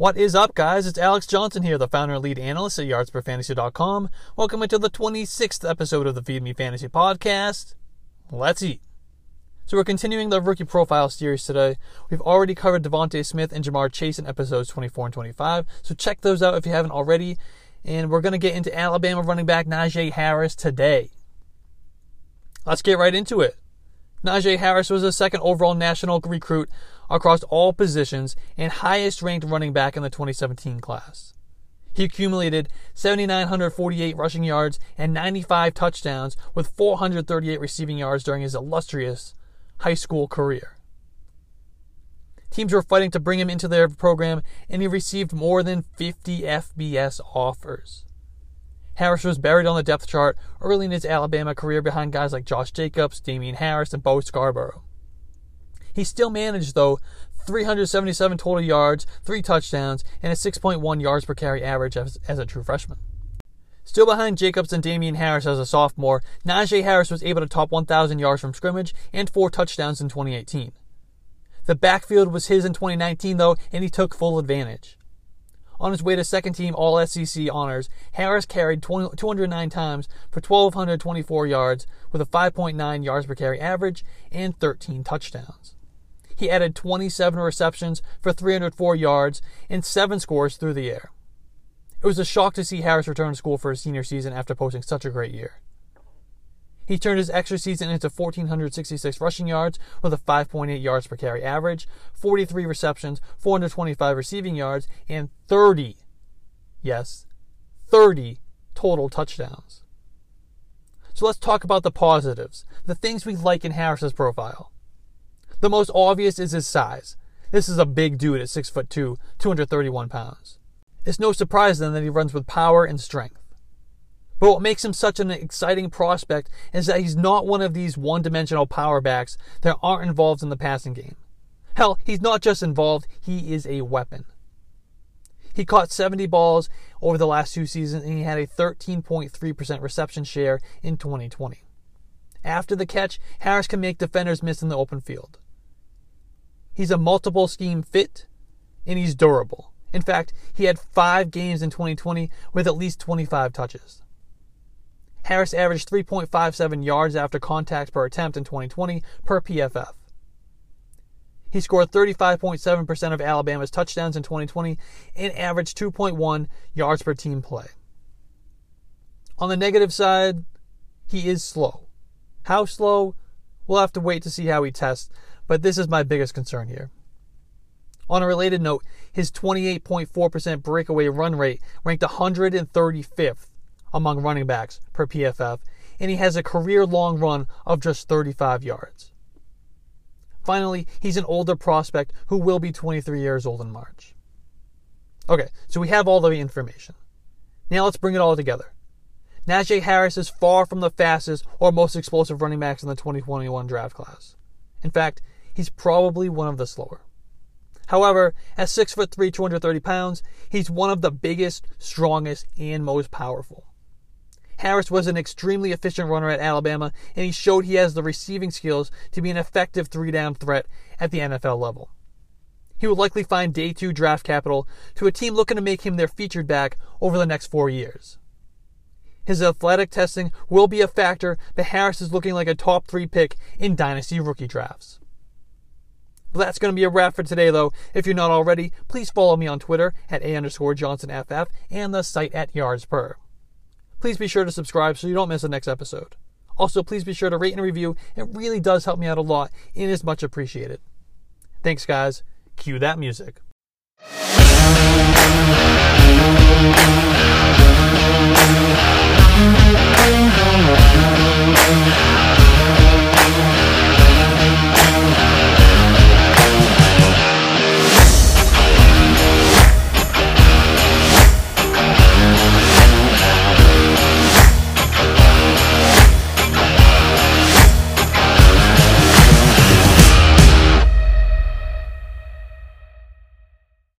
What is up, guys? It's Alex Johnson here, the founder and lead analyst at YardsPerFantasy.com. Welcome to the 26th episode of the Feed Me Fantasy podcast. Let's eat. So we're continuing the rookie profile series today. We've already covered DeVonta Smith and Ja'Marr Chase in episodes 24 and 25, so check those out if you haven't already. And we're going to get into Alabama running back Najee Harris today. Let's get right into it. Najee Harris was the second overall national recruit across all positions and highest ranked running back in the 2017 class. He accumulated 7,948 rushing yards and 95 touchdowns with 438 receiving yards during his illustrious high school career. Teams were fighting to bring him into their program, and he received more than 50 FBS offers. Harris was buried on the depth chart early in his Alabama career behind guys like Josh Jacobs, Damien Harris, and Bo Scarborough. He still managed, though, 377 total yards, three touchdowns, and a 6.1 yards per carry average as, as a true freshman. Still behind Jacobs and Damien Harris as a sophomore, Najee Harris was able to top 1,000 yards from scrimmage and four touchdowns in 2018. The backfield was his in 2019, though, and he took full advantage. On his way to second team All SEC honors, Harris carried 20, 209 times for 1,224 yards with a 5.9 yards per carry average and 13 touchdowns. He added 27 receptions for 304 yards and 7 scores through the air. It was a shock to see Harris return to school for his senior season after posting such a great year. He turned his extra season into 1,466 rushing yards with a 5.8 yards per carry average, 43 receptions, 425 receiving yards, and 30, yes, 30 total touchdowns. So let's talk about the positives, the things we like in Harris's profile. The most obvious is his size. This is a big dude at 6 foot 2, 231 pounds. It's no surprise then that he runs with power and strength. But what makes him such an exciting prospect is that he's not one of these one dimensional power backs that aren't involved in the passing game. Hell, he's not just involved, he is a weapon. He caught 70 balls over the last two seasons and he had a 13.3% reception share in 2020. After the catch, Harris can make defenders miss in the open field. He's a multiple scheme fit, and he's durable. In fact, he had five games in 2020 with at least 25 touches. Harris averaged 3.57 yards after contact per attempt in 2020 per PFF. He scored 35.7% of Alabama's touchdowns in 2020 and averaged 2.1 yards per team play. On the negative side, he is slow. How slow? We'll have to wait to see how he tests, but this is my biggest concern here. On a related note, his 28.4% breakaway run rate ranked 135th among running backs per PFF, and he has a career long run of just 35 yards. Finally, he's an older prospect who will be 23 years old in March. Okay, so we have all the information. Now let's bring it all together. Najee Harris is far from the fastest or most explosive running backs in the 2021 draft class. In fact, he's probably one of the slower. However, at 6'3, 230 pounds, he's one of the biggest, strongest, and most powerful. Harris was an extremely efficient runner at Alabama, and he showed he has the receiving skills to be an effective three down threat at the NFL level. He will likely find day two draft capital to a team looking to make him their featured back over the next four years. His athletic testing will be a factor, but Harris is looking like a top three pick in dynasty rookie drafts. But that's going to be a wrap for today, though. If you're not already, please follow me on Twitter at A underscore JohnsonFF and the site at YardsPer. Please be sure to subscribe so you don't miss the next episode. Also, please be sure to rate and review. It really does help me out a lot and is much appreciated. Thanks, guys. Cue that music.